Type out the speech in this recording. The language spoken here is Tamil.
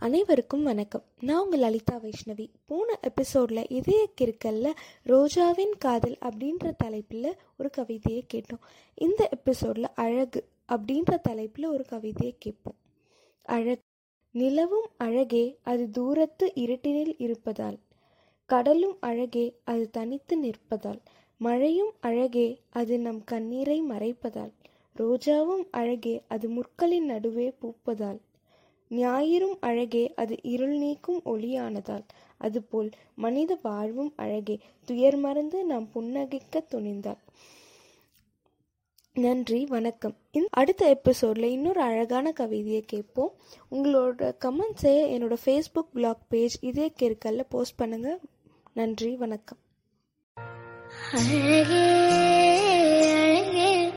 அனைவருக்கும் வணக்கம். நான் உங்கள் லலிதா வைஷ்ணவி. போன எபிசோடில் இதய கிறுக்கல்ல ரோஜாவின் காதல் அப்படின்ற தலைப்பில் ஒரு கவிதையை கேட்டோம். இந்த எபிசோடில் அழகு அப்படின்ற தலைப்பில் ஒரு கவிதையை கேட்போம். அழகு. நிலவும் அழகே அது தூரத்து இருட்டினில் இருப்பதால். கடலும் அழகே அது தனித்து நிற்பதால். மழையும் அழகே அது நம் கண்ணீரை மறைப்பதால். ரோஜாவும் அழகே அது முற்களின் நடுவே பூப்பதால். ஞாயிறும் அழகே அது இருள் நீக்கும் ஒளியானதால். அதுபோல் மனித வாழ்வும் அழகே துயர் மறந்து நாம் புன்னகைக்க துணிந்தாள் நன்றி வணக்கம். இந்த அடுத்த எபிசோடில் இன்னொரு அழகான கவிதையை கேட்போம். உங்களோட கமெண்ட்ஸை என்னோட ஃபேஸ்புக் பிளாக் பேஜ் இதே கேட்கல போஸ்ட் பண்ணுங்கள் நன்றி வணக்கம். அழகே.